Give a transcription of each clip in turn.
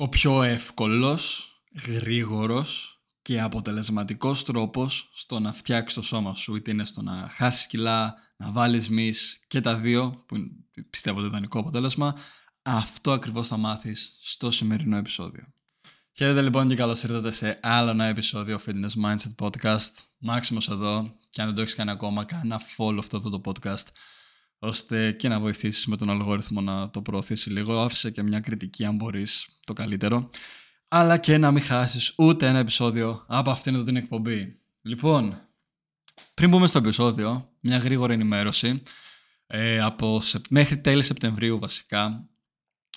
Ο πιο εύκολος, γρήγορος και αποτελεσματικός τρόπος στο να φτιάξεις το σώμα σου. Είτε είναι στο να χάσεις κιλά, να βάλεις μυς και τα δύο, που πιστεύω το ιδανικό αποτέλεσμα. Αυτό ακριβώς θα μάθεις στο σημερινό επεισόδιο. Χαίρετε λοιπόν και καλώς ήρθατε σε άλλο ένα επεισόδιο Fitness Mindset Podcast. Μάξιμος εδώ και αν δεν το έχεις κάνει ακόμα, κάνε follow αυτό εδώ το podcast ώστε και να βοηθήσεις με τον αλγόριθμο να το προωθήσει λίγο. Άφησε και μια κριτική αν μπορείς το καλύτερο. Αλλά και να μην χάσεις ούτε ένα επεισόδιο από αυτήν εδώ την εκπομπή. Λοιπόν, πριν μπούμε στο επεισόδιο, μια γρήγορη ενημέρωση. Ε, από μέχρι τέλη Σεπτεμβρίου βασικά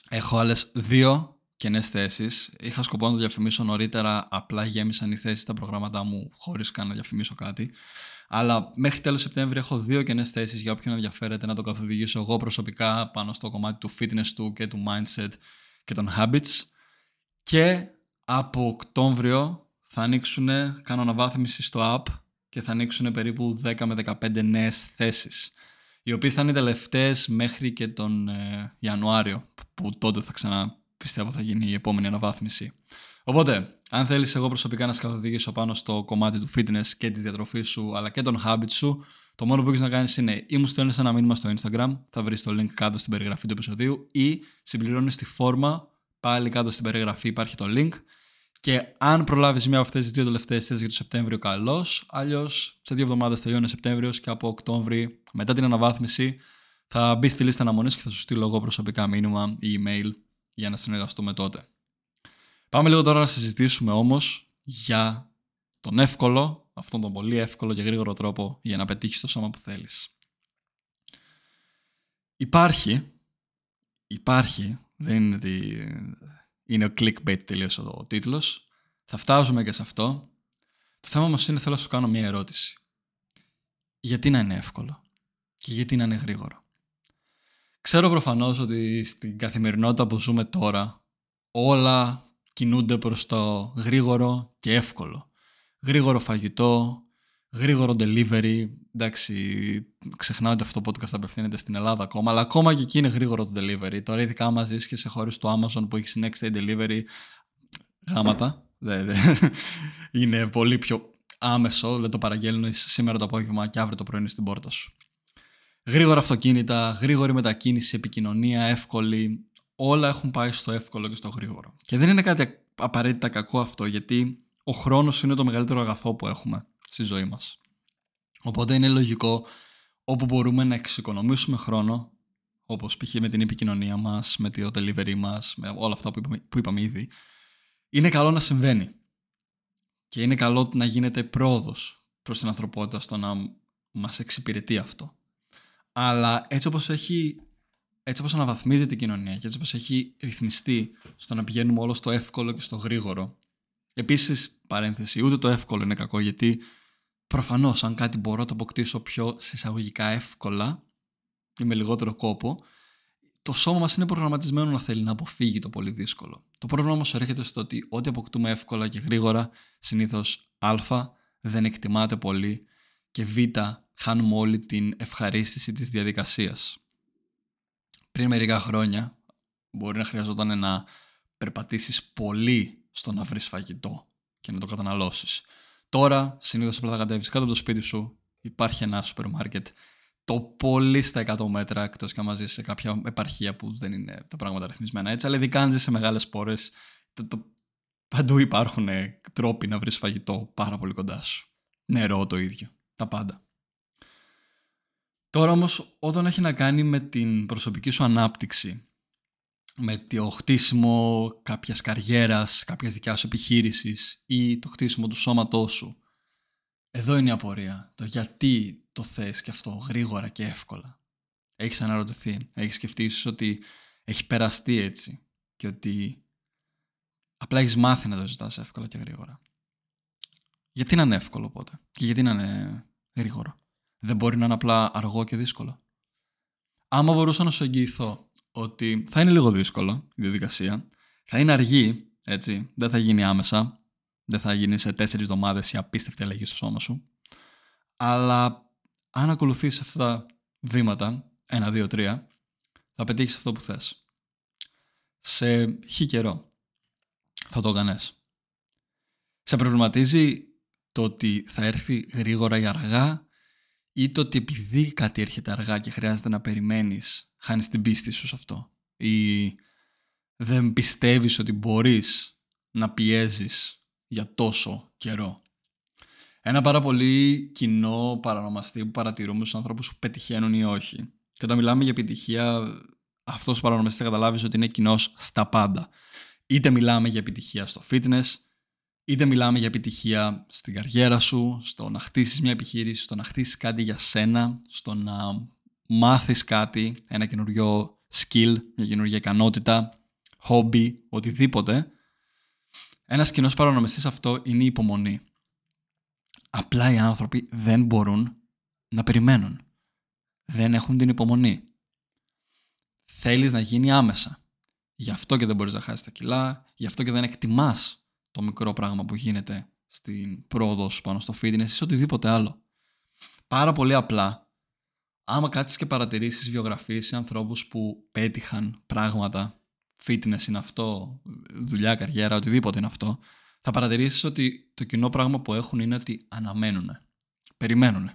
έχω άλλες δύο κενές θέσεις. Είχα σκοπό να το διαφημίσω νωρίτερα, απλά γέμισαν οι θέσεις στα προγράμματά μου χωρίς καν να διαφημίσω κάτι. Αλλά μέχρι τέλος Σεπτέμβρη έχω δύο κενές θέσεις για όποιον ενδιαφέρεται να το καθοδηγήσω εγώ προσωπικά πάνω στο κομμάτι του fitness του και του mindset και των habits. Και από Οκτώβριο θα ανοίξουν, κάνω αναβάθμιση στο app και θα ανοίξουν περίπου 10 με 15 νέες θέσεις. Οι οποίες θα είναι τελευταίες μέχρι και τον ε, Ιανουάριο, που τότε θα ξανά πιστεύω θα γίνει η επόμενη αναβάθμιση. Οπότε, αν θέλεις εγώ προσωπικά να σε καθοδηγήσω πάνω στο κομμάτι του fitness και της διατροφής σου, αλλά και των habits σου, το μόνο που έχεις να κάνεις είναι ή μου στέλνεις ένα μήνυμα στο Instagram, θα βρεις το link κάτω στην περιγραφή του επεισοδίου, ή συμπληρώνεις τη φόρμα, πάλι κάτω στην περιγραφή υπάρχει το link. Και αν προλάβεις μία από αυτές τις δύο τελευταίες θέσει για το Σεπτέμβριο, καλώς. Αλλιώς, σε δύο εβδομάδες τελειώνει ο Σεπτέμβριος και από Οκτώβρη, μετά την αναβάθμιση, θα μπεις στη λίστα αναμονής και θα σου στείλω εγώ προσωπικά μήνυμα ή email για να συνεργαστούμε τότε. Πάμε λίγο τώρα να συζητήσουμε όμως για τον εύκολο, αυτόν τον πολύ εύκολο και γρήγορο τρόπο για να πετύχεις το σώμα που θέλεις. Υπάρχει, υπάρχει, δεν είναι ότι είναι ο clickbait τελείως ο τίτλος, θα φτάσουμε και σε αυτό. Το θέμα όμως είναι θέλω να σου κάνω μια ερώτηση. Γιατί να είναι εύκολο και γιατί να είναι γρήγορο; Ξέρω προφανώς ότι στην καθημερινότητα που ζούμε τώρα όλα κινούνται προς το γρήγορο και εύκολο. Γρήγορο φαγητό, γρήγορο delivery. Εντάξει, ξεχνάω ότι αυτό το podcast απευθύνεται στην Ελλάδα ακόμα, αλλά ακόμα και εκεί είναι γρήγορο το delivery. Τώρα ειδικά μα και σε χώρες του Amazon που έχεις next day delivery, γάματα. Δε, δε. είναι πολύ πιο άμεσο, δεν το παραγγέλνεις σήμερα το απόγευμα και αύριο το πρωί στην πόρτα σου. Γρήγορα αυτοκίνητα, γρήγορη μετακίνηση, επικοινωνία, εύκολη όλα έχουν πάει στο εύκολο και στο γρήγορο. Και δεν είναι κάτι απαραίτητα κακό αυτό, γιατί ο χρόνος είναι το μεγαλύτερο αγαθό που έχουμε στη ζωή μας. Οπότε είναι λογικό όπου μπορούμε να εξοικονομήσουμε χρόνο, όπως π.χ. με την επικοινωνία μας, με το delivery μας, με όλα αυτά που είπαμε, που είπαμε ήδη, είναι καλό να συμβαίνει. Και είναι καλό να γίνεται πρόοδος προς την ανθρωπότητα στο να μας εξυπηρετεί αυτό. Αλλά έτσι όπως έχει έτσι όπως αναβαθμίζεται η κοινωνία και έτσι όπως έχει ρυθμιστεί στο να πηγαίνουμε όλο στο εύκολο και στο γρήγορο. Επίσης, παρένθεση, ούτε το εύκολο είναι κακό γιατί προφανώς αν κάτι μπορώ να το αποκτήσω πιο συσσαγωγικά εύκολα ή με λιγότερο κόπο, το σώμα μας είναι προγραμματισμένο να θέλει να αποφύγει το πολύ δύσκολο. Το πρόβλημα όμως έρχεται στο ότι ό,τι αποκτούμε εύκολα και γρήγορα, συνήθως α, δεν εκτιμάται πολύ και β, χάνουμε όλη την ευχαρίστηση της διαδικασίας πριν μερικά χρόνια μπορεί να χρειαζόταν να περπατήσεις πολύ στο να βρεις φαγητό και να το καταναλώσεις. Τώρα συνήθως απλά θα κατέβεις κάτω από το σπίτι σου, υπάρχει ένα σούπερ μάρκετ το πολύ στα 100 μέτρα εκτός και μαζί σε κάποια επαρχία που δεν είναι τα πράγματα ρυθμισμένα έτσι. Αλλά ειδικά αν ζεις σε μεγάλες πόρε, το, το, παντού υπάρχουν τρόποι να βρεις φαγητό πάρα πολύ κοντά σου. Νερό το ίδιο. Τα πάντα. Τώρα όμως όταν έχει να κάνει με την προσωπική σου ανάπτυξη, με το χτίσιμο κάποιας καριέρας, κάποιας δικιάς σου επιχείρησης ή το χτίσιμο του σώματός σου, εδώ είναι η απορία. Το γιατί το θες και αυτό γρήγορα και εύκολα. Έχεις αναρωτηθεί, έχεις σκεφτεί ίσως ότι έχει περαστεί έτσι και ότι απλά έχεις μάθει να το ζητάς εύκολα και γρήγορα. Γιατί να είναι εύκολο οπότε και γιατί να είναι γρήγορο; Δεν μπορεί να είναι απλά αργό και δύσκολο. Άμα μπορούσα να σου εγγυηθώ ότι θα είναι λίγο δύσκολο η διαδικασία, θα είναι αργή, έτσι, δεν θα γίνει άμεσα, δεν θα γίνει σε τέσσερις εβδομάδες η απίστευτη αλλαγή στο σώμα σου, αλλά αν ακολουθείς αυτά τα βήματα, ένα, δύο, τρία, θα πετύχεις αυτό που θες. Σε χι καιρό. θα το έκανες. Σε προβληματίζει το ότι θα έρθει γρήγορα ή αργά; Ή το ότι επειδή κάτι έρχεται αργά και χρειάζεται να περιμένεις, χάνεις την πίστη σου σε αυτό. Ή δεν πιστεύεις ότι μπορείς να πιέζεις για τόσο καιρό. Ένα πάρα πολύ κοινό παρανομαστή που παρατηρούμε στους ανθρώπους που πετυχαίνουν ή όχι. Και όταν μιλάμε για επιτυχία, αυτός ο παρανομαστής θα καταλάβεις ότι είναι κοινός στα πάντα. Είτε μιλάμε για επιτυχία στο fitness, είτε μιλάμε για επιτυχία στην καριέρα σου, στο να χτίσεις μια επιχείρηση, στο να χτίσεις κάτι για σένα, στο να μάθεις κάτι, ένα καινούριο skill, μια καινούργια ικανότητα, hobby, οτιδήποτε. Ένας κοινός παρονομιστής αυτό είναι η υπομονή. Απλά οι άνθρωποι δεν μπορούν να περιμένουν. Δεν έχουν την υπομονή. Θέλεις να γίνει άμεσα. Γι' αυτό και δεν μπορείς να χάσεις τα κιλά, γι' αυτό και δεν εκτιμάς το μικρό πράγμα που γίνεται στην πρόοδο σου πάνω στο fitness ή σε οτιδήποτε άλλο. Πάρα πολύ απλά, άμα κάτσεις και παρατηρήσεις βιογραφίες ή ανθρώπους που πέτυχαν πράγματα, fitness είναι αυτό, δουλειά, καριέρα, οτιδήποτε είναι αυτό, θα παρατηρήσεις ότι το κοινό πράγμα που έχουν είναι ότι αναμένουν, περιμένουν,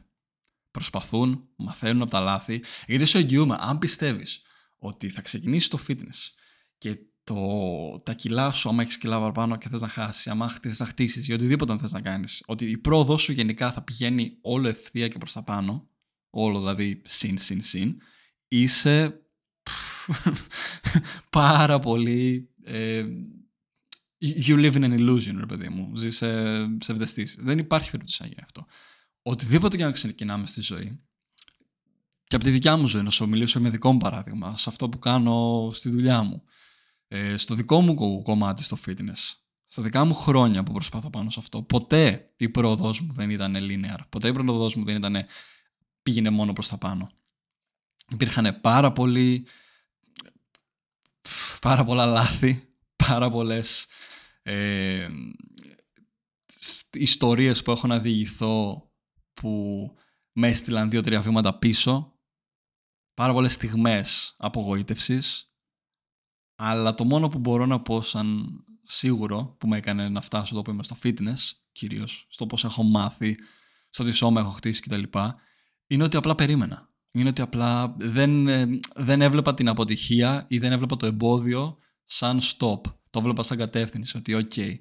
προσπαθούν, μαθαίνουν από τα λάθη, γιατί σου εγγυούμε, αν πιστεύεις ότι θα ξεκινήσει το fitness και το, τα κιλά σου, άμα έχεις κιλά παραπάνω και θες να χάσεις, άμα θες να χτίσεις ή οτιδήποτε θες να κάνεις, ότι η πρόοδό σου γενικά θα πηγαίνει όλο ευθεία και προς τα πάνω, όλο δηλαδή συν, συν, συν, είσαι πάρα πολύ. Ε, you live in an illusion, ρε παιδί μου. Ζεις σε ψευδεστήσει. Δεν υπάρχει περίπτωση να γίνει αυτό. Οτιδήποτε και να ξεκινάμε στη ζωή, και από τη δικιά μου ζωή, να σου μιλήσω με δικό μου παράδειγμα, σε αυτό που κάνω στη δουλειά μου, ε, στο δικό μου κομμάτι στο fitness, στα δικά μου χρόνια που προσπαθώ πάνω σε αυτό, ποτέ η πρόοδός μου δεν ήταν linear. Ποτέ η πρόοδός μου δεν ήταν πήγαινε μόνο προς τα πάνω. Υπήρχαν πάρα πολλοί, πάρα πολλά λάθη, πάρα πολλές ε, ιστορίες που έχω να διηγηθώ που με έστειλαν δύο-τρία βήματα πίσω. Πάρα πολλές στιγμές απογοήτευσης αλλά το μόνο που μπορώ να πω σαν σίγουρο που με έκανε να φτάσω εδώ που είμαι στο fitness, κυρίως στο πώς έχω μάθει, στο τι σώμα έχω χτίσει κτλ. Είναι ότι απλά περίμενα. Είναι ότι απλά δεν, ε, δεν έβλεπα την αποτυχία ή δεν έβλεπα το εμπόδιο σαν stop. Το έβλεπα σαν κατεύθυνση. Ότι ok, okay,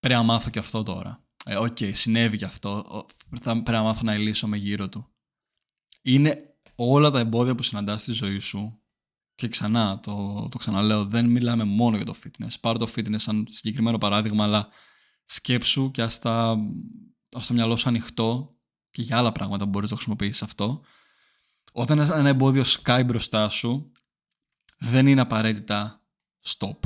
πρέπει να μάθω και αυτό τώρα. Ε, οκ, ε, okay, συνέβη και αυτό. Πρέπει να μάθω να ελίσσομαι γύρω του. Είναι όλα τα εμπόδια που συναντάς στη ζωή σου και ξανά, το, το ξαναλέω, δεν μιλάμε μόνο για το fitness. Πάρε το fitness σαν συγκεκριμένο παράδειγμα, αλλά σκέψου και άσ', τα, άσ' το μυαλό σου ανοιχτό και για άλλα πράγματα που μπορείς να χρησιμοποιήσεις αυτό. Όταν ένα εμπόδιο σκάει μπροστά σου, δεν είναι απαραίτητα stop.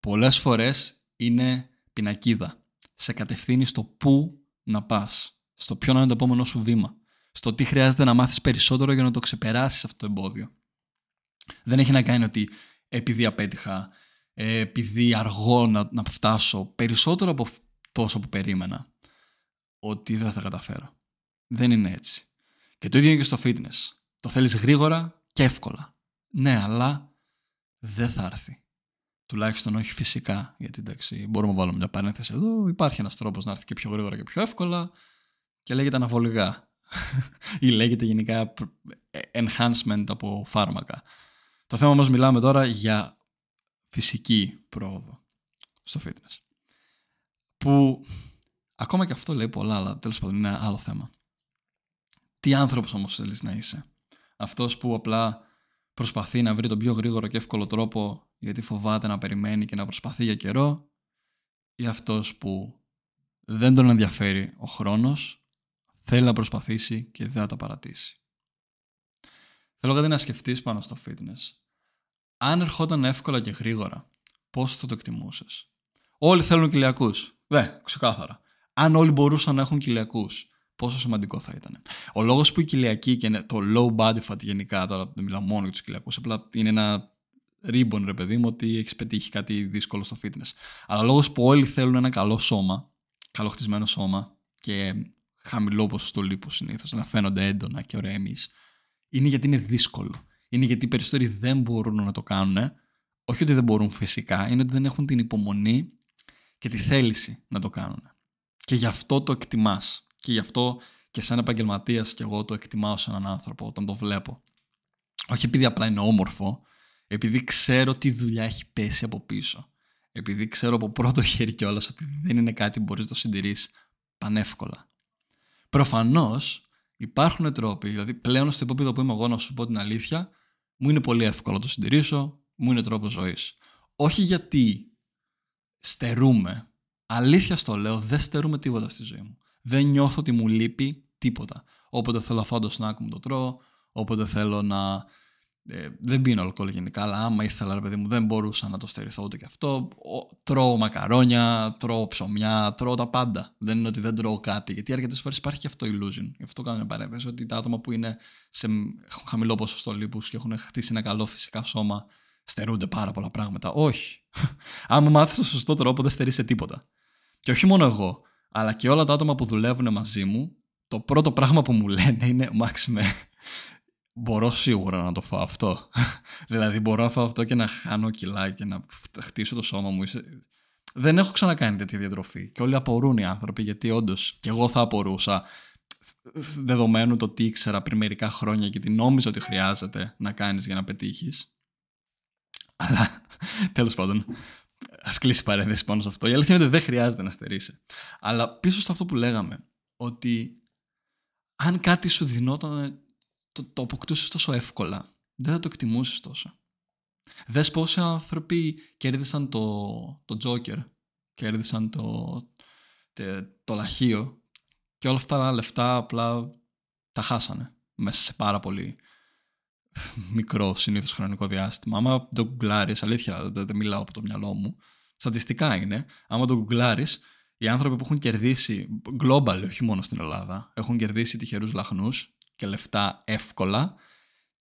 Πολλές φορές είναι πινακίδα. Σε κατευθύνει στο πού να πας. Στο ποιο να είναι το επόμενό σου βήμα. Στο τι χρειάζεται να μάθεις περισσότερο για να το ξεπεράσεις αυτό το εμπόδιο. Δεν έχει να κάνει ότι επειδή απέτυχα, ε, επειδή αργώ να, να φτάσω περισσότερο από τόσο που περίμενα, ότι δεν θα καταφέρω. Δεν είναι έτσι. Και το ίδιο είναι και στο fitness. Το θέλεις γρήγορα και εύκολα. Ναι, αλλά δεν θα έρθει. Τουλάχιστον όχι φυσικά, γιατί εντάξει, μπορούμε να βάλουμε μια παρένθεση εδώ. Υπάρχει ένας τρόπος να έρθει και πιο γρήγορα και πιο εύκολα και λέγεται αναβολικά. ή λέγεται γενικά ε, enhancement από φάρμακα. Το θέμα μας μιλάμε τώρα για φυσική πρόοδο στο fitness. Που ακόμα και αυτό λέει πολλά, αλλά τέλος πάντων είναι άλλο θέμα. Τι άνθρωπος όμως θέλεις να είσαι; Αυτός που απλά προσπαθεί να βρει τον πιο γρήγορο και εύκολο τρόπο γιατί φοβάται να περιμένει και να προσπαθεί για καιρό ή αυτός που δεν τον ενδιαφέρει ο χρόνος, θέλει να προσπαθήσει και δεν θα τα παρατήσει; Θέλω κάτι να σκεφτείς πάνω στο fitness αν ερχόταν εύκολα και γρήγορα, πώς θα το εκτιμούσες; Όλοι θέλουν κοιλιακούς. Δε, ξεκάθαρα. Αν όλοι μπορούσαν να έχουν κοιλιακούς, πόσο σημαντικό θα ήταν. Ο λόγος που η κοιλιακή και το low body fat γενικά, τώρα δεν μιλάω μόνο για τους κοιλιακούς, απλά είναι ένα ρίμπον ρε παιδί μου ότι έχεις πετύχει κάτι δύσκολο στο fitness. Αλλά ο λόγος που όλοι θέλουν ένα καλό σώμα, καλοχτισμένο σώμα και χαμηλό ποσοστό λίπους συνήθως, να φαίνονται έντονα και ωραία εμείς, είναι γιατί είναι δύσκολο είναι γιατί οι περισσότεροι δεν μπορούν να το κάνουν. Όχι ότι δεν μπορούν φυσικά, είναι ότι δεν έχουν την υπομονή και τη θέληση να το κάνουν. Και γι' αυτό το εκτιμάς. Και γι' αυτό και σαν επαγγελματίας και εγώ το εκτιμάω σαν έναν άνθρωπο όταν το βλέπω. Όχι επειδή απλά είναι όμορφο, επειδή ξέρω τι δουλειά έχει πέσει από πίσω. Επειδή ξέρω από πρώτο χέρι κιόλας ότι δεν είναι κάτι που μπορείς να το συντηρείς πανεύκολα. Προφανώς υπάρχουν τρόποι, δηλαδή πλέον στο επίπεδο που είμαι εγώ να σου πω την αλήθεια, μου είναι πολύ εύκολο να το συντηρήσω, μου είναι τρόπο ζωής. Όχι γιατί στερούμε. Αλήθεια στο λέω, δεν στερούμε τίποτα στη ζωή μου. Δεν νιώθω ότι μου λείπει τίποτα. Όποτε θέλω αυτό το σνάκ μου το τρώω, όποτε θέλω να ε, δεν πίνω αλκοόλ γενικά, αλλά άμα ήθελα, ρε παιδί μου, δεν μπορούσα να το στερηθώ ούτε και αυτό. τρώω μακαρόνια, τρώω ψωμιά, τρώω τα πάντα. Δεν είναι ότι δεν τρώω κάτι, γιατί αρκετές φορές υπάρχει και αυτό illusion. Γι' αυτό κάνω μια παρένθεση, ότι τα άτομα που είναι σε χαμηλό ποσοστό λίπους και έχουν χτίσει ένα καλό φυσικά σώμα, στερούνται πάρα πολλά πράγματα. Όχι. άμα μάθεις το σωστό τρόπο, δεν στερείσαι τίποτα. Και όχι μόνο εγώ, αλλά και όλα τα άτομα που δουλεύουν μαζί μου, το πρώτο πράγμα που μου λένε είναι «Μάξιμε, μπορώ σίγουρα να το φάω αυτό. δηλαδή μπορώ να φάω αυτό και να χάνω κιλά και να χτίσω το σώμα μου. Δεν έχω ξανακάνει τέτοια διατροφή. Και όλοι απορούν οι άνθρωποι γιατί όντως και εγώ θα απορούσα δεδομένου το τι ήξερα πριν μερικά χρόνια και τι νόμιζα ότι χρειάζεται να κάνεις για να πετύχεις. Αλλά τέλος πάντων, ας κλείσει παρένθεση πάνω σε αυτό. Η αλήθεια είναι ότι δεν χρειάζεται να στερήσει. Αλλά πίσω στο αυτό που λέγαμε, ότι αν κάτι σου δινόταν το, το αποκτούσες τόσο εύκολα. Δεν θα το εκτιμούσες τόσο. Δες πόσοι άνθρωποι κέρδισαν το, το Joker, κέρδισαν το, το, το λαχείο και όλα αυτά τα λεφτά απλά τα χάσανε μέσα σε πάρα πολύ μικρό συνήθως χρονικό διάστημα. Άμα το γκουγκλάρεις, αλήθεια δεν, μιλάω από το μυαλό μου, στατιστικά είναι, άμα το γκουγκλάρεις, οι άνθρωποι που έχουν κερδίσει, global, όχι μόνο στην Ελλάδα, έχουν κερδίσει τυχερούς λαχνούς και λεφτά εύκολα,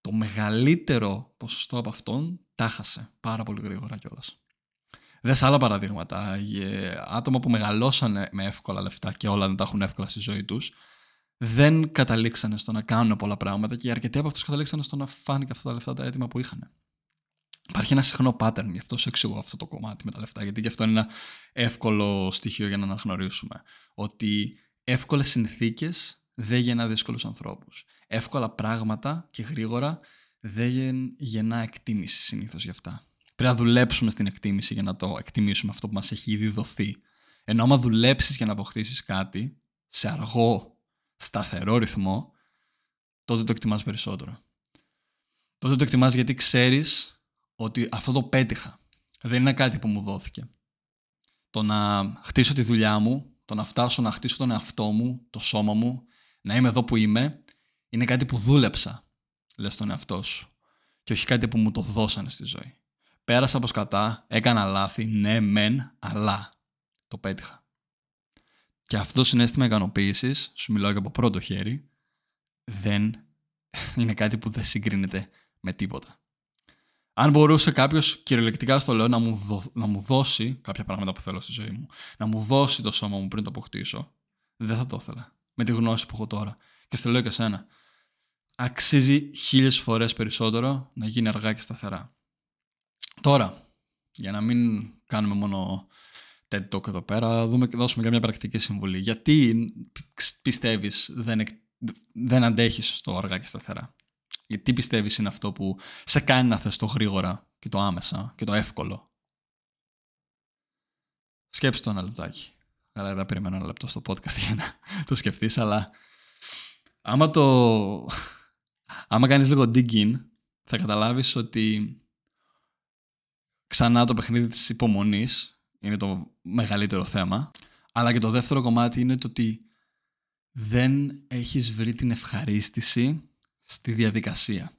το μεγαλύτερο ποσοστό από αυτόν τα χάσε πάρα πολύ γρήγορα κιόλας. Δες άλλα παραδείγματα. Άτομα που μεγαλώσανε με εύκολα λεφτά και όλα να τα έχουν εύκολα στη ζωή τους, δεν καταλήξανε στο να κάνουν πολλά πράγματα και αρκετοί από αυτούς καταλήξανε στο να φάνε και αυτά τα λεφτά τα έτοιμα που είχαν. Υπάρχει ένα συχνό pattern, γι' αυτό σου εξηγώ αυτό το κομμάτι με τα λεφτά, γιατί και αυτό είναι ένα εύκολο στοιχείο για να αναγνωρίσουμε. Ότι εύκολες συνθήκες δεν γεννά δύσκολους ανθρώπους. Εύκολα πράγματα και γρήγορα δεν γεννά εκτίμηση συνήθως γι' αυτά. Πρέπει να δουλέψουμε στην εκτίμηση για να το εκτιμήσουμε αυτό που μας έχει ήδη δοθεί. Ενώ άμα δουλέψεις για να αποκτήσεις κάτι σε αργό, σταθερό ρυθμό, τότε το εκτιμάς περισσότερο. Τότε το εκτιμάς γιατί ξέρεις ότι αυτό το πέτυχα. Δεν είναι κάτι που μου δόθηκε. Το να χτίσω τη δουλειά μου, το να φτάσω να χτίσω τον εαυτό μου, το σώμα μου, να είμαι εδώ που είμαι, είναι κάτι που δούλεψα, λες τον εαυτό σου. Και όχι κάτι που μου το δώσανε στη ζωή. Πέρασα από σκατά, έκανα λάθη, ναι μεν, αλλά το πέτυχα. Και αυτό το συνέστημα ικανοποίησης, σου μιλάω και από πρώτο χέρι, δεν είναι κάτι που δεν συγκρίνεται με τίποτα. Αν μπορούσε κάποιος κυριολεκτικά στο λέω να μου, να μου δώσει κάποια πράγματα που θέλω στη ζωή μου, να μου δώσει το σώμα μου πριν το αποκτήσω, δεν θα το ήθελα με τη γνώση που έχω τώρα. Και στο λέω και εσένα. Αξίζει χίλιες φορές περισσότερο να γίνει αργά και σταθερά. Τώρα, για να μην κάνουμε μόνο TED Talk εδώ πέρα, δούμε, δώσουμε και μια πρακτική συμβουλή. Γιατί πιστεύεις δεν, δεν αντέχεις στο αργά και σταθερά; Γιατί πιστεύεις είναι αυτό που σε κάνει να θες το γρήγορα και το άμεσα και το εύκολο; Σκέψτε το ένα λεπτάκι. Αλλά δεν περιμένω ένα λεπτό στο podcast για να το σκεφτείς, αλλά άμα το... άμα κάνεις λίγο dig in, θα καταλάβεις ότι ξανά το παιχνίδι της υπομονής είναι το μεγαλύτερο θέμα, αλλά και το δεύτερο κομμάτι είναι το ότι δεν έχεις βρει την ευχαρίστηση στη διαδικασία.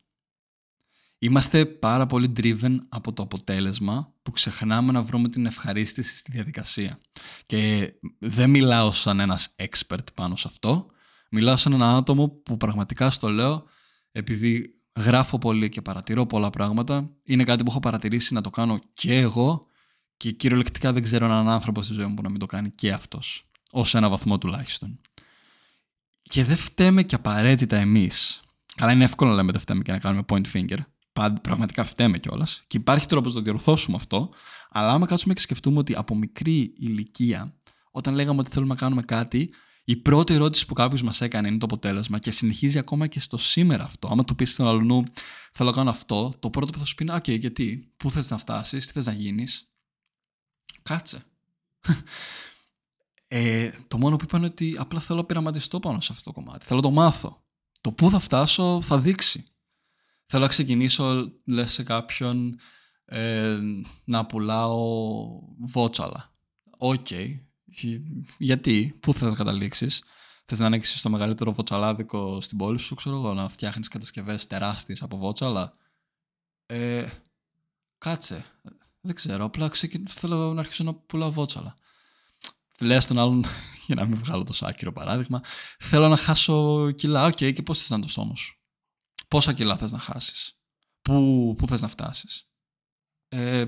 Είμαστε πάρα πολύ driven από το αποτέλεσμα που ξεχνάμε να βρούμε την ευχαρίστηση στη διαδικασία. Και δεν μιλάω σαν ένας expert πάνω σε αυτό. Μιλάω σαν ένα άτομο που πραγματικά στο λέω επειδή γράφω πολύ και παρατηρώ πολλά πράγματα. Είναι κάτι που έχω παρατηρήσει να το κάνω και εγώ και κυριολεκτικά δεν ξέρω έναν άνθρωπο στη ζωή μου που να μην το κάνει και αυτός. Ως ένα βαθμό τουλάχιστον. Και δεν φταίμε και απαραίτητα εμείς. Καλά είναι εύκολο να λέμε δεν φταίμε και να κάνουμε point finger πραγματικά φταίμε κιόλας. Και υπάρχει τρόπος να το διορθώσουμε αυτό. Αλλά άμα κάτσουμε και σκεφτούμε ότι από μικρή ηλικία, όταν λέγαμε ότι θέλουμε να κάνουμε κάτι, η πρώτη ερώτηση που κάποιος μας έκανε είναι το αποτέλεσμα και συνεχίζει ακόμα και στο σήμερα αυτό. Άμα του πεις στον αλλού, θέλω να κάνω αυτό, το πρώτο που θα σου πει είναι: OK, γιατί, πού θες να φτάσεις, τι θες να γίνεις; Κάτσε. ε, το μόνο που είπαν είναι ότι απλά θέλω να πειραματιστώ πάνω σε αυτό το κομμάτι. Θέλω να το μάθω. Το πού θα φτάσω θα δείξει. Θέλω να ξεκινήσω, λες σε κάποιον, ε, να πουλάω βότσαλα. Ok. Okay. Γιατί, πού θα καταλήξεις; Θες να ανοίξεις το μεγαλύτερο βοτσαλάδικο στην πόλη σου, ξέρω εγώ, να φτιάχνεις κατασκευές τεράστιες από βότσαλα; Ε, κάτσε. Δεν ξέρω. Απλά ξεκιν... θέλω να αρχίσω να πουλάω βότσαλα. Λες τον άλλον, για να μην βγάλω το άκυρο παράδειγμα, θέλω να χάσω κιλά. Ok, okay, και πώς θες να είναι το σώμα σου; Πόσα κιλά θες να χάσεις; Πού, πού θες να φτάσεις; Ε,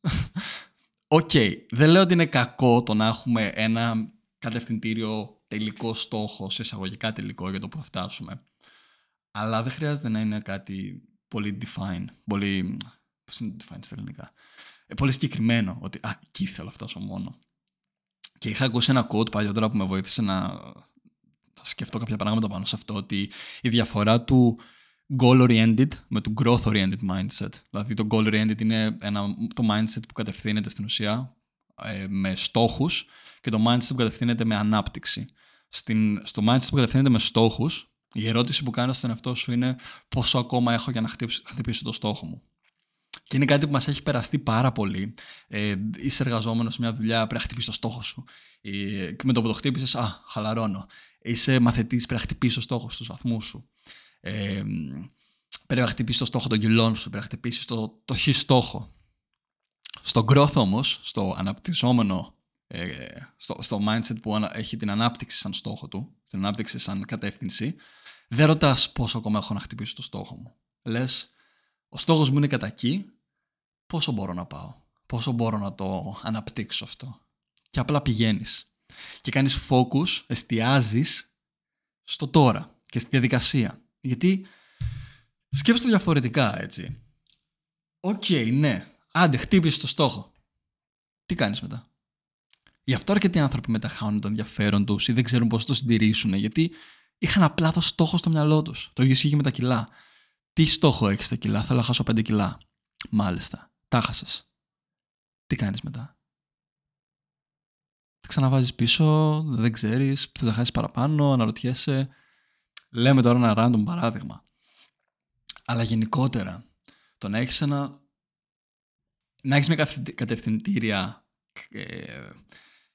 Ok, okay. δεν λέω ότι είναι κακό το να έχουμε ένα κατευθυντήριο τελικό στόχο, σε εισαγωγικά τελικό για το που θα φτάσουμε. Αλλά δεν χρειάζεται να είναι κάτι πολύ define, πολύ... Πώς είναι το define στα ελληνικά; Ε, πολύ συγκεκριμένο, ότι α, εκεί θέλω να φτάσω μόνο. Και είχα ακούσει ένα quote παλιότερα που με βοήθησε να θα σκεφτώ κάποια πράγματα πάνω σε αυτό, ότι η διαφορά του goal-oriented με το growth-oriented mindset. Δηλαδή το goal-oriented είναι ένα, το mindset που κατευθύνεται στην ουσία ε, με στόχους και το mindset που κατευθύνεται με ανάπτυξη. Στην, στο mindset που κατευθύνεται με στόχους, η ερώτηση που κάνεις στον εαυτό σου είναι πόσο ακόμα έχω για να χτυπήσω, χτυπήσω το στόχο μου. Και είναι κάτι που μας έχει περαστεί πάρα πολύ. Ε, είσαι εργαζόμενος σε μια δουλειά, πρέπει να χτυπήσεις το στόχο σου. Ε, και με το που το χτύπησες, Α, χαλαρώνω. Είσαι μαθητής, πρέπει να χτυπήσεις το στόχο στους βαθμούς σου. Ε, πρέπει να χτυπήσεις το στόχο των κιλών σου, πρέπει να χτυπήσεις το, το χ στόχο. Στο growth όμως, στο αναπτυσσόμενο, ε, στο, στο mindset που έχει την ανάπτυξη σαν στόχο του, την ανάπτυξη σαν κατεύθυνση, δεν ρωτάς πόσο ακόμα έχω να χτυπήσω το στόχο μου. Λες, ο στόχος μου είναι κατά εκεί, πόσο μπορώ να πάω, πόσο μπορώ να το αναπτύξω αυτό. Και απλά πηγαίνεις. Και κάνεις focus, εστιάζεις στο τώρα και στη διαδικασία. Γιατί σκέψτε το διαφορετικά, έτσι. OK, okay, ναι. Άντε, χτύπησε το στόχο. Τι κάνεις μετά; Γι' αυτό αρκετοί άνθρωποι μετά χάνουν το ενδιαφέρον τους ή δεν ξέρουν πώς το συντηρήσουν, γιατί είχαν απλά το στόχο στο μυαλό τους. Το ίδιο ισχύει με τα κιλά. Τι στόχο έχεις στα κιλά, θέλω να χάσω 5 κιλά. Μάλιστα. Τα χάσες. Τι κάνεις μετά; Τα ξαναβάζεις πίσω, δεν ξέρεις, θε να χάσεις παραπάνω, αναρωτιέσαι. Λέμε τώρα ένα random παράδειγμα. Αλλά γενικότερα, το να έχεις ένα... Να έχεις μια κατευθυντήρια ε,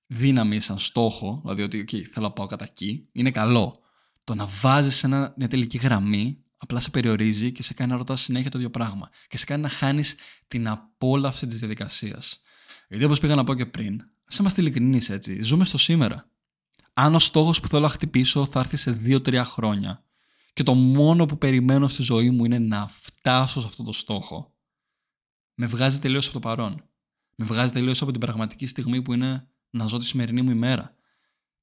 δύναμη σαν στόχο, δηλαδή ότι okay, θέλω να πάω κατά εκεί, είναι καλό. Το να βάζεις ένα, μια τελική γραμμή απλά σε περιορίζει και σε κάνει να ρωτάς συνέχεια το ίδιο πράγμα και σε κάνει να χάνεις την απόλαυση της διαδικασίας. Γιατί όπως πήγα να πω και πριν, σε είμαστε ειλικρινείς έτσι, ζούμε στο σήμερα αν ο στόχος που θέλω να χτυπήσω θα έρθει σε 2-3 χρόνια και το μόνο που περιμένω στη ζωή μου είναι να φτάσω σε αυτό το στόχο, με βγάζει τελείως από το παρόν. Με βγάζει τελείως από την πραγματική στιγμή που είναι να ζω τη σημερινή μου ημέρα.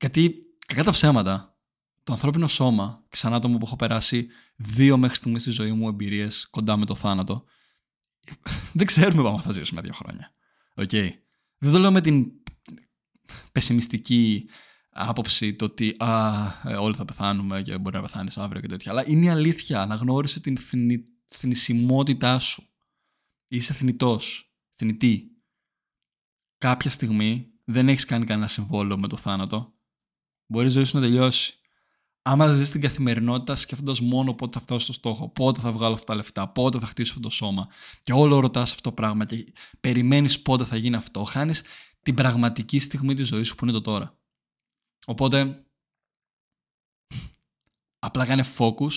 Γιατί, κακά τα ψέματα, το ανθρώπινο σώμα, σαν άτομο που έχω περάσει δύο μέχρι στιγμής στη ζωή μου εμπειρίες κοντά με το θάνατο, δεν ξέρουμε πάμε θα ζήσουμε δύο χρόνια. Okay. Δεν το λέω με την πεσημιστική άποψη το ότι α, ε, όλοι θα πεθάνουμε και μπορεί να πεθάνεις αύριο και τέτοια. Αλλά είναι η αλήθεια. Αναγνώρισε την θνη, θνησιμότητά σου. Είσαι θνητός, θνητή. Κάποια στιγμή δεν έχεις κάνει κανένα συμβόλαιο με το θάνατο. Μπορεί η ζωή σου να τελειώσει. Άμα ζεις την καθημερινότητα σκέφτοντας μόνο πότε θα φτάσω στο στόχο, πότε θα βγάλω αυτά τα λεφτά, πότε θα χτίσω αυτό το σώμα, και όλο ρωτάς αυτό το πράγμα και περιμένεις πότε θα γίνει αυτό, χάνεις την πραγματική στιγμή της ζωής σου που είναι το τώρα. Οπότε, απλά κάνε focus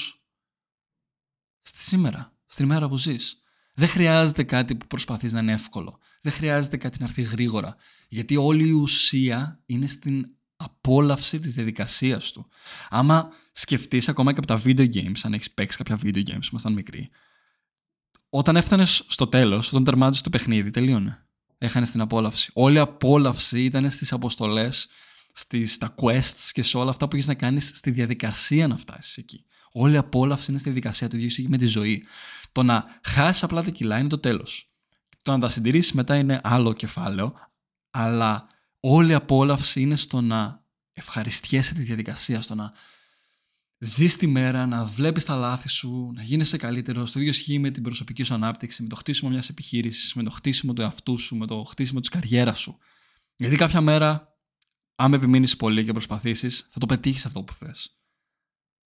στη σήμερα, στην ημέρα που ζεις. Δεν χρειάζεται κάτι που προσπαθείς να είναι εύκολο. Δεν χρειάζεται κάτι να έρθει γρήγορα. Γιατί όλη η ουσία είναι στην απόλαυση της διαδικασίας του. Άμα σκεφτείς ακόμα και από τα video games, αν έχεις παίξει κάποια video games, ήμασταν μικροί, όταν έφτανες στο τέλος, όταν τερμάτισες το παιχνίδι, τελείωνε. Έχανε την απόλαυση. Όλη η απόλαυση ήταν στις αποστολές στις, στα quests και σε όλα αυτά που έχεις να κάνεις στη διαδικασία να φτάσεις εκεί. Όλη η απόλαυση είναι στη διαδικασία του ίδιου με τη ζωή. Το Το να χάσεις απλά τα κιλά είναι το τέλος. Το να τα συντηρήσεις μετά είναι άλλο κεφάλαιο, αλλά όλη η απόλαυση είναι στο να ευχαριστιέσαι τη διαδικασία, στο να ζεις τη μέρα, να βλέπεις τα λάθη σου, να γίνεσαι καλύτερος. Το ίδιο ισχύει με την προσωπική σου ανάπτυξη, με το χτίσιμο μιας επιχείρησης, με το χτίσιμο του εαυτού σου, με το χτίσιμο της καριέρας σου. Γιατί κάποια μέρα, αν επιμείνεις πολύ και προσπαθήσεις, θα το πετύχεις αυτό που θες.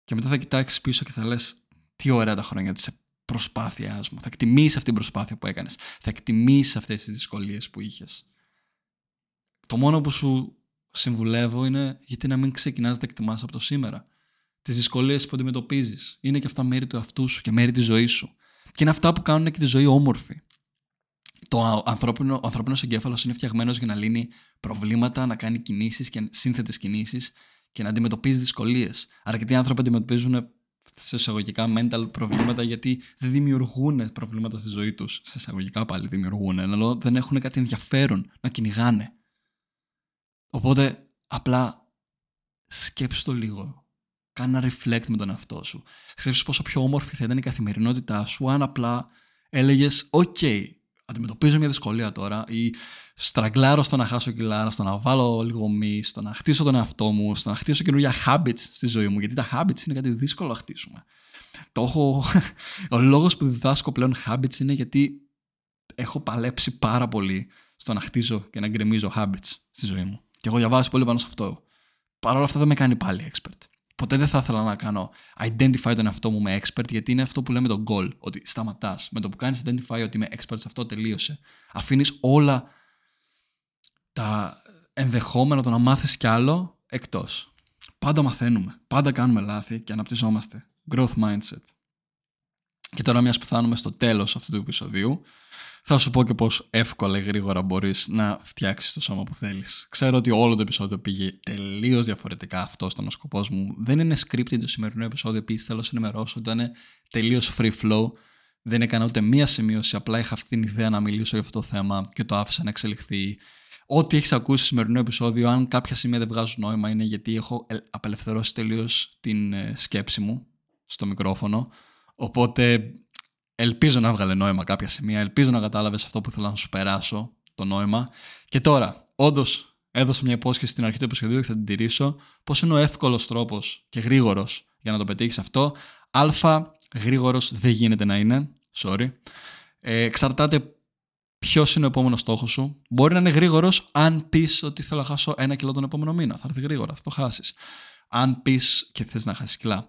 Και μετά θα κοιτάξεις πίσω και θα λες: Τι ωραία τα χρόνια της προσπάθειάς μου. Θα εκτιμήσεις αυτή την προσπάθεια που έκανες. Θα εκτιμήσεις αυτές τις δυσκολίες που είχες. Το μόνο που σου συμβουλεύω είναι γιατί να μην ξεκινάς να εκτιμάς από το σήμερα. Τις δυσκολίες που αντιμετωπίζεις. Είναι και αυτά μέρη του εαυτού σου και μέρη της ζωής σου. Και είναι αυτά που κάνουν και τη ζωή όμορφη. Το ανθρώπινο, ο ανθρώπινος εγκέφαλος είναι φτιαγμένος για να λύνει προβλήματα, να κάνει κινήσεις και σύνθετες κινήσεις και να αντιμετωπίζει δυσκολίες. Αρκετοί άνθρωποι αντιμετωπίζουν σε εισαγωγικά mental προβλήματα γιατί δεν δημιουργούν προβλήματα στη ζωή τους. Σε εισαγωγικά πάλι δημιουργούν, αλλά δεν έχουν κάτι ενδιαφέρον να κυνηγάνε. Οπότε απλά σκέψου το λίγο. Κάνε ένα reflect με τον εαυτό σου. Σκέψου πόσο πιο όμορφη θα ήταν η καθημερινότητά σου αν απλά έλεγες: OK, αντιμετωπίζω μια δυσκολία τώρα ή στραγκλάρω στο να χάσω κιλά, στο να βάλω λίγο μη, στο να χτίσω τον εαυτό μου, στο να χτίσω καινούργια habits στη ζωή μου. Γιατί τα habits είναι κάτι δύσκολο να χτίσουμε. Το έχω... Ο λόγος που διδάσκω πλέον habits είναι γιατί έχω παλέψει πάρα πολύ στο να χτίζω και να γκρεμίζω habits στη ζωή μου. Και έχω διαβάσει πολύ πάνω σε αυτό. Παρ' όλα αυτά δεν με κάνει πάλι expert. Ποτέ δεν θα ήθελα να κάνω identify τον εαυτό μου με expert, γιατί είναι αυτό που λέμε το goal. Ότι σταματάς. Με το που κάνεις identify ότι είμαι expert σε αυτό, τελείωσε. Αφήνεις όλα τα ενδεχόμενα το να μάθεις κι άλλο εκτός. Πάντα μαθαίνουμε. Πάντα κάνουμε λάθη και αναπτυσσόμαστε. Growth mindset. Και τώρα, μιας που φτάνουμε στο τέλος αυτού του επεισοδίου, θα σου πω και πώ εύκολα ή γρήγορα μπορείς να φτιάξεις το σώμα που θέλεις. Ξέρω ότι όλο το επεισόδιο πήγε τελείως διαφορετικά. Αυτός ήταν ο σκοπός μου. Δεν είναι scripted το σημερινό επεισόδιο. Επίσης, θέλω να σε ενημερώσω ότι ήταν τελείως free flow. Δεν έκανα ούτε μία σημείωση. Απλά είχα αυτή την ιδέα να μιλήσω για αυτό το θέμα και το άφησα να εξελιχθεί. Ό,τι έχεις ακούσει στο σημερινό επεισόδιο, αν κάποια σημεία δεν βγάζουν νόημα, είναι γιατί έχω απελευθερώσει τελείως την ε, σκέψη μου στο μικρόφωνο. Οπότε Ελπίζω να βγάλε νόημα κάποια σημεία. Ελπίζω να κατάλαβες αυτό που θέλω να σου περάσω, το νόημα. Και τώρα, όντως, έδωσα μια υπόσχεση στην αρχή του επεισοδίου και θα την τηρήσω. Πώς είναι ο εύκολος τρόπος και γρήγορος για να το πετύχεις αυτό. Α, γρήγορος δεν γίνεται να είναι. Sorry. Ε, εξαρτάται ποιος είναι ο επόμενος στόχος σου. Μπορεί να είναι γρήγορος αν πεις ότι θέλω να χάσω ένα κιλό τον επόμενο μήνα. Θα έρθει γρήγορα, θα το χάσεις. Αν πεις και θες να χάσεις κιλά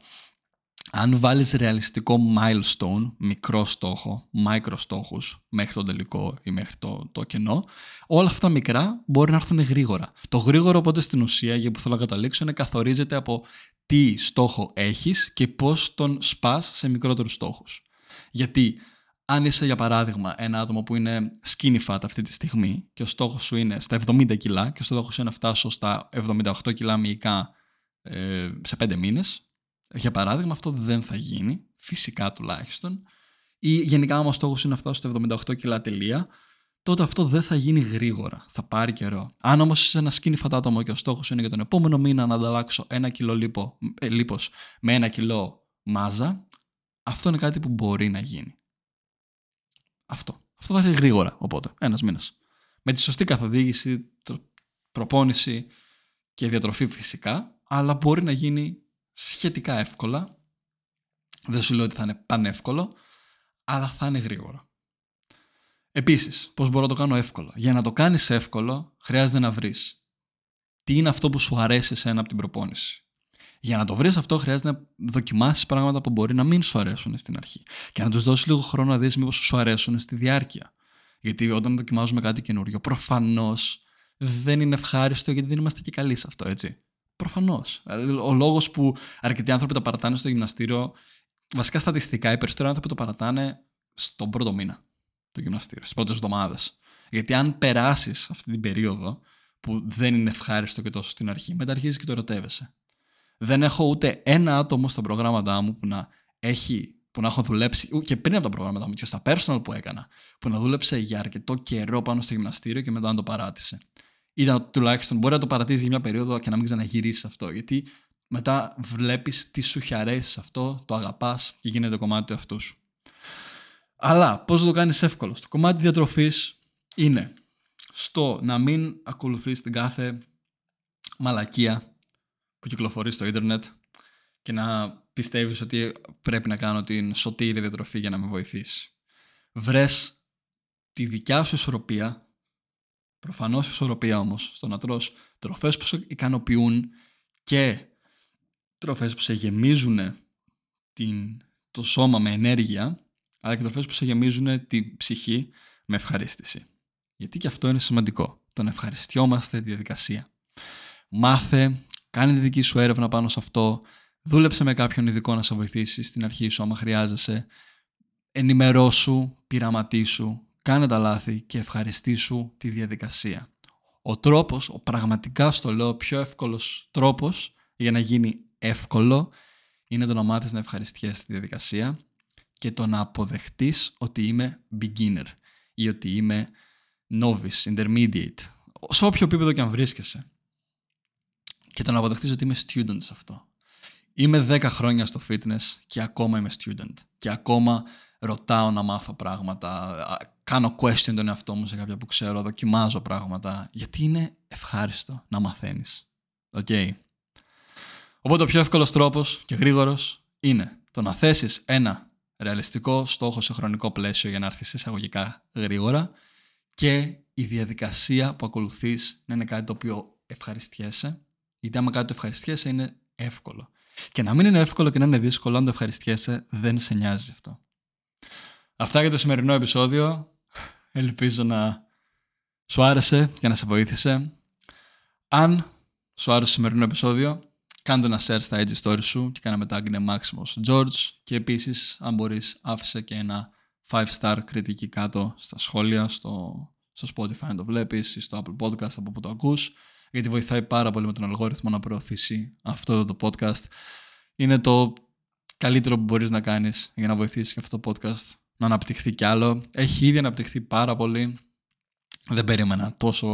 αν βάλεις ρεαλιστικό milestone, μικρό στόχο, micro στόχους, μέχρι το τελικό ή μέχρι το, το κενό, όλα αυτά μικρά μπορεί να έρθουν γρήγορα. Το γρήγορο οπότε στην ουσία, για που θέλω να καταλήξω, είναι καθορίζεται από τι στόχο έχεις και πώς τον σπάς σε μικρότερους στόχους. Γιατί αν είσαι για παράδειγμα ένα άτομο που είναι skinny fat αυτή τη στιγμή και ο στόχος σου είναι στα 70 κιλά και ο στόχος σου είναι να φτάσω στα 78 κιλά μυϊκά ε, σε 5 μήνες, για παράδειγμα, αυτό δεν θα γίνει, φυσικά τουλάχιστον, ή γενικά, άμα ο στόχος είναι να φτάσω στο 78 κιλά τελεία, τότε αυτό δεν θα γίνει γρήγορα. Θα πάρει καιρό. Αν όμως είσαι ένα σκήνη φατάτομο και ο στόχος είναι για τον επόμενο μήνα να ανταλλάξω ένα κιλό λίπο, ε, λίπος με ένα κιλό μάζα, αυτό είναι κάτι που μπορεί να γίνει. Αυτό. Αυτό θα έρθει γρήγορα, οπότε, ένας μήνας. Με τη σωστή καθοδήγηση, προπόνηση και διατροφή φυσικά, αλλά μπορεί να γίνει σχετικά εύκολα. Δεν σου λέω ότι θα είναι πανεύκολο, αλλά θα είναι γρήγορα. Επίσης, πώς μπορώ να το κάνω εύκολο; Για να το κάνεις εύκολο, χρειάζεται να βρεις τι είναι αυτό που σου αρέσει εσένα από την προπόνηση. Για να το βρεις αυτό, χρειάζεται να δοκιμάσεις πράγματα που μπορεί να μην σου αρέσουν στην αρχή. Και να τους δώσεις λίγο χρόνο να δεις μήπως σου αρέσουν στη διάρκεια. Γιατί όταν δοκιμάζουμε κάτι καινούριο, προφανώς δεν είναι ευχάριστο γιατί δεν είμαστε και καλοί σε αυτό, έτσι. Προφανώς. Ο λόγος που αρκετοί άνθρωποι το παρατάνε στο γυμναστήριο, βασικά στατιστικά, οι περισσότεροι άνθρωποι το παρατάνε στον πρώτο μήνα του γυμναστήριο, στις πρώτες εβδομάδες. Γιατί αν περάσεις αυτή την περίοδο που δεν είναι ευχάριστο και τόσο στην αρχή, μετά αρχίζεις και το ερωτεύεσαι. Δεν έχω ούτε ένα άτομο στα προγράμματά μου που να έχει που να έχω δουλέψει και πριν από τα προγράμματα μου και στα personal που έκανα, που να δούλεψε για αρκετό καιρό πάνω στο γυμναστήριο και μετά να το παράτησε ήταν τουλάχιστον μπορεί να το παρατήσεις για μια περίοδο και να μην ξαναγυρίσεις αυτό. Γιατί μετά βλέπεις τι σου έχει αρέσει αυτό, το αγαπάς και γίνεται κομμάτι του εαυτού σου. Αλλά πώς θα το κάνεις εύκολο; Στο κομμάτι διατροφής είναι στο να μην ακολουθείς την κάθε μαλακία που κυκλοφορεί στο ίντερνετ και να πιστεύεις ότι πρέπει να κάνω την σωτήρη διατροφή για να με βοηθήσει. Βρες τη δικιά σου ισορροπία, προφανώς ισορροπία όμως, στο να τρως τροφές που σε ικανοποιούν και τροφές που σε γεμίζουν την, το σώμα με ενέργεια, αλλά και τροφές που σε γεμίζουν την ψυχή με ευχαρίστηση. Γιατί και αυτό είναι σημαντικό. Τον ευχαριστιόμαστε τη διαδικασία. Μάθε, κάνε τη δική σου έρευνα πάνω σε αυτό, δούλεψε με κάποιον ειδικό να σε βοηθήσει στην αρχή σου άμα χρειάζεσαι, ενημερώσου, πειραματίσου, κάνε τα λάθη και ευχαριστήσου τη διαδικασία. Ο τρόπος, ο πραγματικά στο λέω πιο εύκολος τρόπος για να γίνει εύκολο είναι το να μάθεις να ευχαριστιέσαι τη διαδικασία και το να αποδεχτείς ότι είμαι beginner ή ότι είμαι novice, intermediate, σε όποιο επίπεδο και αν βρίσκεσαι. Και το να αποδεχτείς ότι είμαι student σε αυτό. Είμαι 10 χρόνια στο fitness και ακόμα είμαι student. Και ακόμα ρωτάω να μάθω πράγματα, κάνω question τον εαυτό μου σε κάποια που ξέρω, δοκιμάζω πράγματα, γιατί είναι ευχάριστο να μαθαίνεις. OK. Okay. Οπότε ο πιο εύκολος τρόπος και γρήγορος είναι το να θέσεις ένα ρεαλιστικό στόχο σε χρονικό πλαίσιο για να έρθεις εισαγωγικά γρήγορα και η διαδικασία που ακολουθείς να είναι κάτι το οποίο ευχαριστιέσαι, γιατί άμα κάτι το ευχαριστιέσαι είναι εύκολο. Και να μην είναι εύκολο και να είναι δύσκολο, αν το ευχαριστιέσαι, δεν σε νοιάζει αυτό. Αυτά για το σημερινό επεισόδιο. Ελπίζω να σου άρεσε και να σε βοήθησε. Αν σου άρεσε το σημερινό επεισόδιο, κάντε ένα share στα IG stories σου και κάνε μετά είναι Maximus George και επίσης αν μπορείς άφησε και ένα 5 star κριτική κάτω στα σχόλια στο, στο Spotify αν το βλέπεις ή στο Apple Podcast από που το ακούς γιατί βοηθάει πάρα πολύ με τον αλγόριθμο να προωθήσει αυτό εδώ το podcast. Είναι το καλύτερο που μπορείς να κάνεις για να βοηθήσεις και αυτό το podcast να αναπτυχθεί κι άλλο. Έχει ήδη αναπτυχθεί πάρα πολύ. Δεν περίμενα τόσο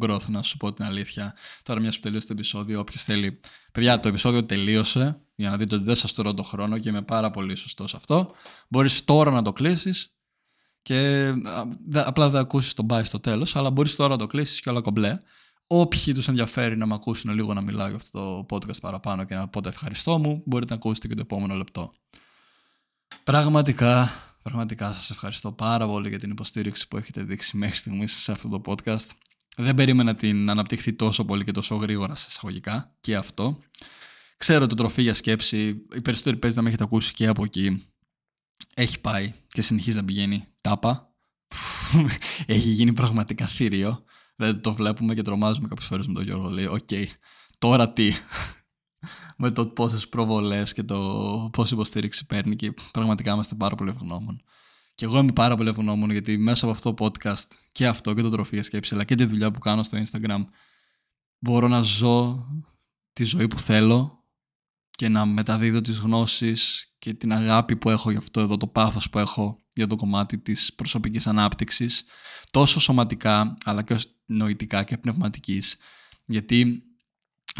growth να σου πω την αλήθεια. Τώρα μιας που τελείωσε το επεισόδιο, όποιος θέλει. Παιδιά, το επεισόδιο τελείωσε για να δείτε ότι δεν σας τρώω το χρόνο και είμαι πάρα πολύ σωστός σε αυτό. Μπορείς τώρα να το κλείσεις και απλά δεν ακούσεις τον bye στο τέλος, αλλά μπορείς τώρα να το κλείσεις και όλα κομπλέ. Όποιοι τους ενδιαφέρει να με ακούσουν λίγο να μιλάω για αυτό το podcast παραπάνω και να πω τα ευχαριστώ μου, μπορείτε να ακούσετε και το επόμενο λεπτό. Πραγματικά Πραγματικά σας ευχαριστώ πάρα πολύ για την υποστήριξη που έχετε δείξει μέχρι στιγμής σε αυτό το podcast. Δεν περίμενα την αναπτυχθεί τόσο πολύ και τόσο γρήγορα σε εισαγωγικά και αυτό. Ξέρω το τροφή για σκέψη, οι περισσότεροι παίζει να με έχετε ακούσει και από εκεί. Έχει πάει και συνεχίζει να πηγαίνει τάπα. Έχει γίνει πραγματικά θηρίο. Δεν το βλέπουμε και τρομάζουμε κάποιες φορές με τον Γιώργο. Λέει, οκ, τώρα τι; Με το πόσες προβολές και το πόση υποστήριξη παίρνει και πραγματικά είμαστε πάρα πολύ ευγνώμων. Και εγώ είμαι πάρα πολύ ευγνώμων γιατί μέσα από αυτό το podcast και αυτό και το τροφή σκέψη αλλά και τη δουλειά που κάνω στο Instagram μπορώ να ζω τη ζωή που θέλω και να μεταδίδω τις γνώσεις και την αγάπη που έχω για αυτό εδώ, το πάθος που έχω για το κομμάτι της προσωπικής ανάπτυξης, τόσο σωματικά αλλά και νοητικά και πνευματικής. Γιατί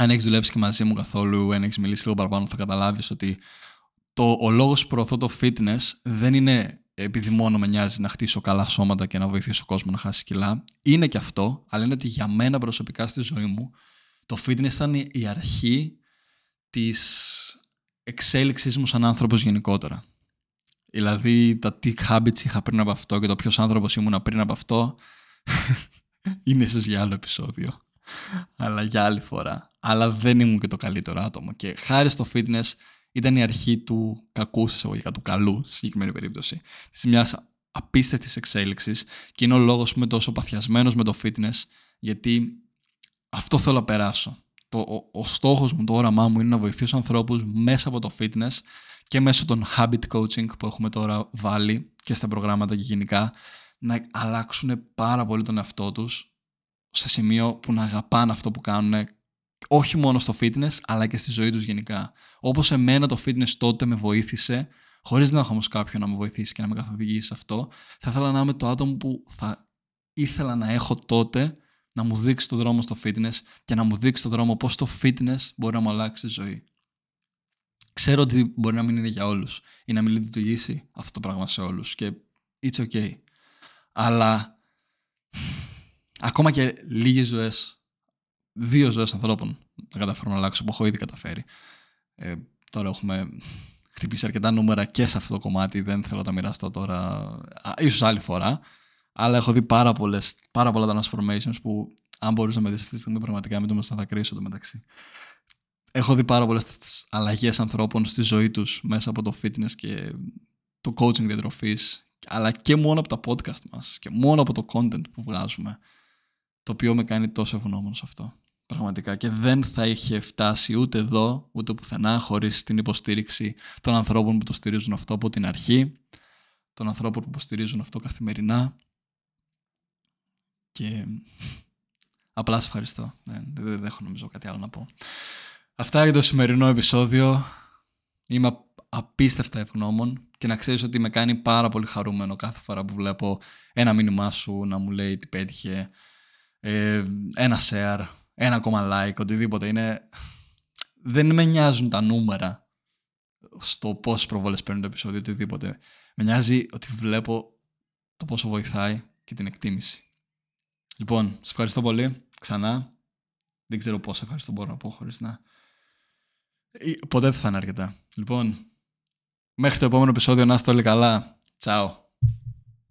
αν έχεις δουλέψει και μαζί μου καθόλου, αν έχεις μιλήσει λίγο παραπάνω, θα καταλάβεις ότι το, ο λόγος που προωθώ το fitness δεν είναι επειδή μόνο με νοιάζει να χτίσω καλά σώματα και να βοηθήσω κόσμο να χάσει κιλά. Είναι και αυτό, αλλά είναι ότι για μένα προσωπικά στη ζωή μου το fitness ήταν η αρχή της εξέλιξής μου σαν άνθρωπος γενικότερα. Δηλαδή τα tick habits είχα πριν από αυτό και το ποιος άνθρωπος ήμουν πριν από αυτό είναι ίσως για άλλο επεισόδιο αλλά για άλλη φορά. Αλλά δεν ήμουν και το καλύτερο άτομο. Και χάρη στο fitness ήταν η αρχή του κακού, εισαγωγικά του καλού, στη συγκεκριμένη περίπτωση. Της μιας απίστευτης εξέλιξης. Και είναι ο λόγος που είμαι τόσο παθιασμένος με το fitness, γιατί αυτό θέλω να περάσω. Το, ο, ο στόχος μου, το όραμά μου είναι να βοηθήσω ανθρώπους μέσα από το fitness και μέσω των habit coaching που έχουμε τώρα βάλει και στα προγράμματα και γενικά να αλλάξουν πάρα πολύ τον εαυτό τους σε σημείο που να αγαπάνε αυτό που κάνουν όχι μόνο στο fitness αλλά και στη ζωή τους γενικά. Όπως εμένα το fitness τότε με βοήθησε χωρίς να έχω όμως κάποιον να με βοηθήσει και να με καθοδηγήσει σε αυτό θα ήθελα να είμαι το άτομο που θα ήθελα να έχω τότε να μου δείξει το δρόμο στο fitness και να μου δείξει το δρόμο πώς το fitness μπορεί να μου αλλάξει τη ζωή. Ξέρω ότι μπορεί να μην είναι για όλους ή να μην λειτουργήσει αυτό το πράγμα σε όλους και It's okay. Αλλά ακόμα και λίγες ζωές, δύο ζωές ανθρώπων να καταφέρω να αλλάξω, που έχω ήδη καταφέρει. Ε, τώρα έχουμε χτυπήσει αρκετά νούμερα και σε αυτό το κομμάτι, δεν θέλω να τα μοιραστώ τώρα, ίσως άλλη φορά. Αλλά έχω δει πάρα, πολλές, πάρα πολλά transformations που αν μπορείς να με δεις αυτή τη στιγμή πραγματικά μην το θα κρίσω το μεταξύ. Έχω δει πάρα πολλές αλλαγές ανθρώπων στη ζωή τους μέσα από το fitness και το coaching διατροφής αλλά και μόνο από τα podcast μας και μόνο από το content που βγάζουμε το οποίο με κάνει τόσο ευγνώμων σε αυτό πραγματικά. Και δεν θα είχε φτάσει ούτε εδώ ούτε πουθενά χωρίς την υποστήριξη των ανθρώπων που το στηρίζουν αυτό από την αρχή των ανθρώπων που υποστηρίζουν αυτό καθημερινά. Και απλά σε ευχαριστώ. Δεν, δεν έχω νομίζω κάτι άλλο να πω. Αυτά για το σημερινό επεισόδιο. Είμαι απίστευτα ευγνώμων και να ξέρεις ότι με κάνει πάρα πολύ χαρούμενο κάθε φορά που βλέπω ένα μήνυμά σου να μου λέει τι πέτυχε, ε, ένα share, ένα ακόμα like, οτιδήποτε. Είναι... Δεν με νοιάζουν τα νούμερα στο πόσες προβολές παίρνει το επεισόδιο, οτιδήποτε. Με νοιάζει ότι βλέπω το πόσο βοηθάει και την εκτίμηση. Λοιπόν, σε ευχαριστώ πολύ ξανά. Δεν ξέρω πόσο ευχαριστώ μπορώ να πω χωρίς να... Ε, ποτέ δεν θα είναι αρκετά. Λοιπόν, Μέχρι το επόμενο επεισόδιο να είστε όλοι καλά. Τσάω.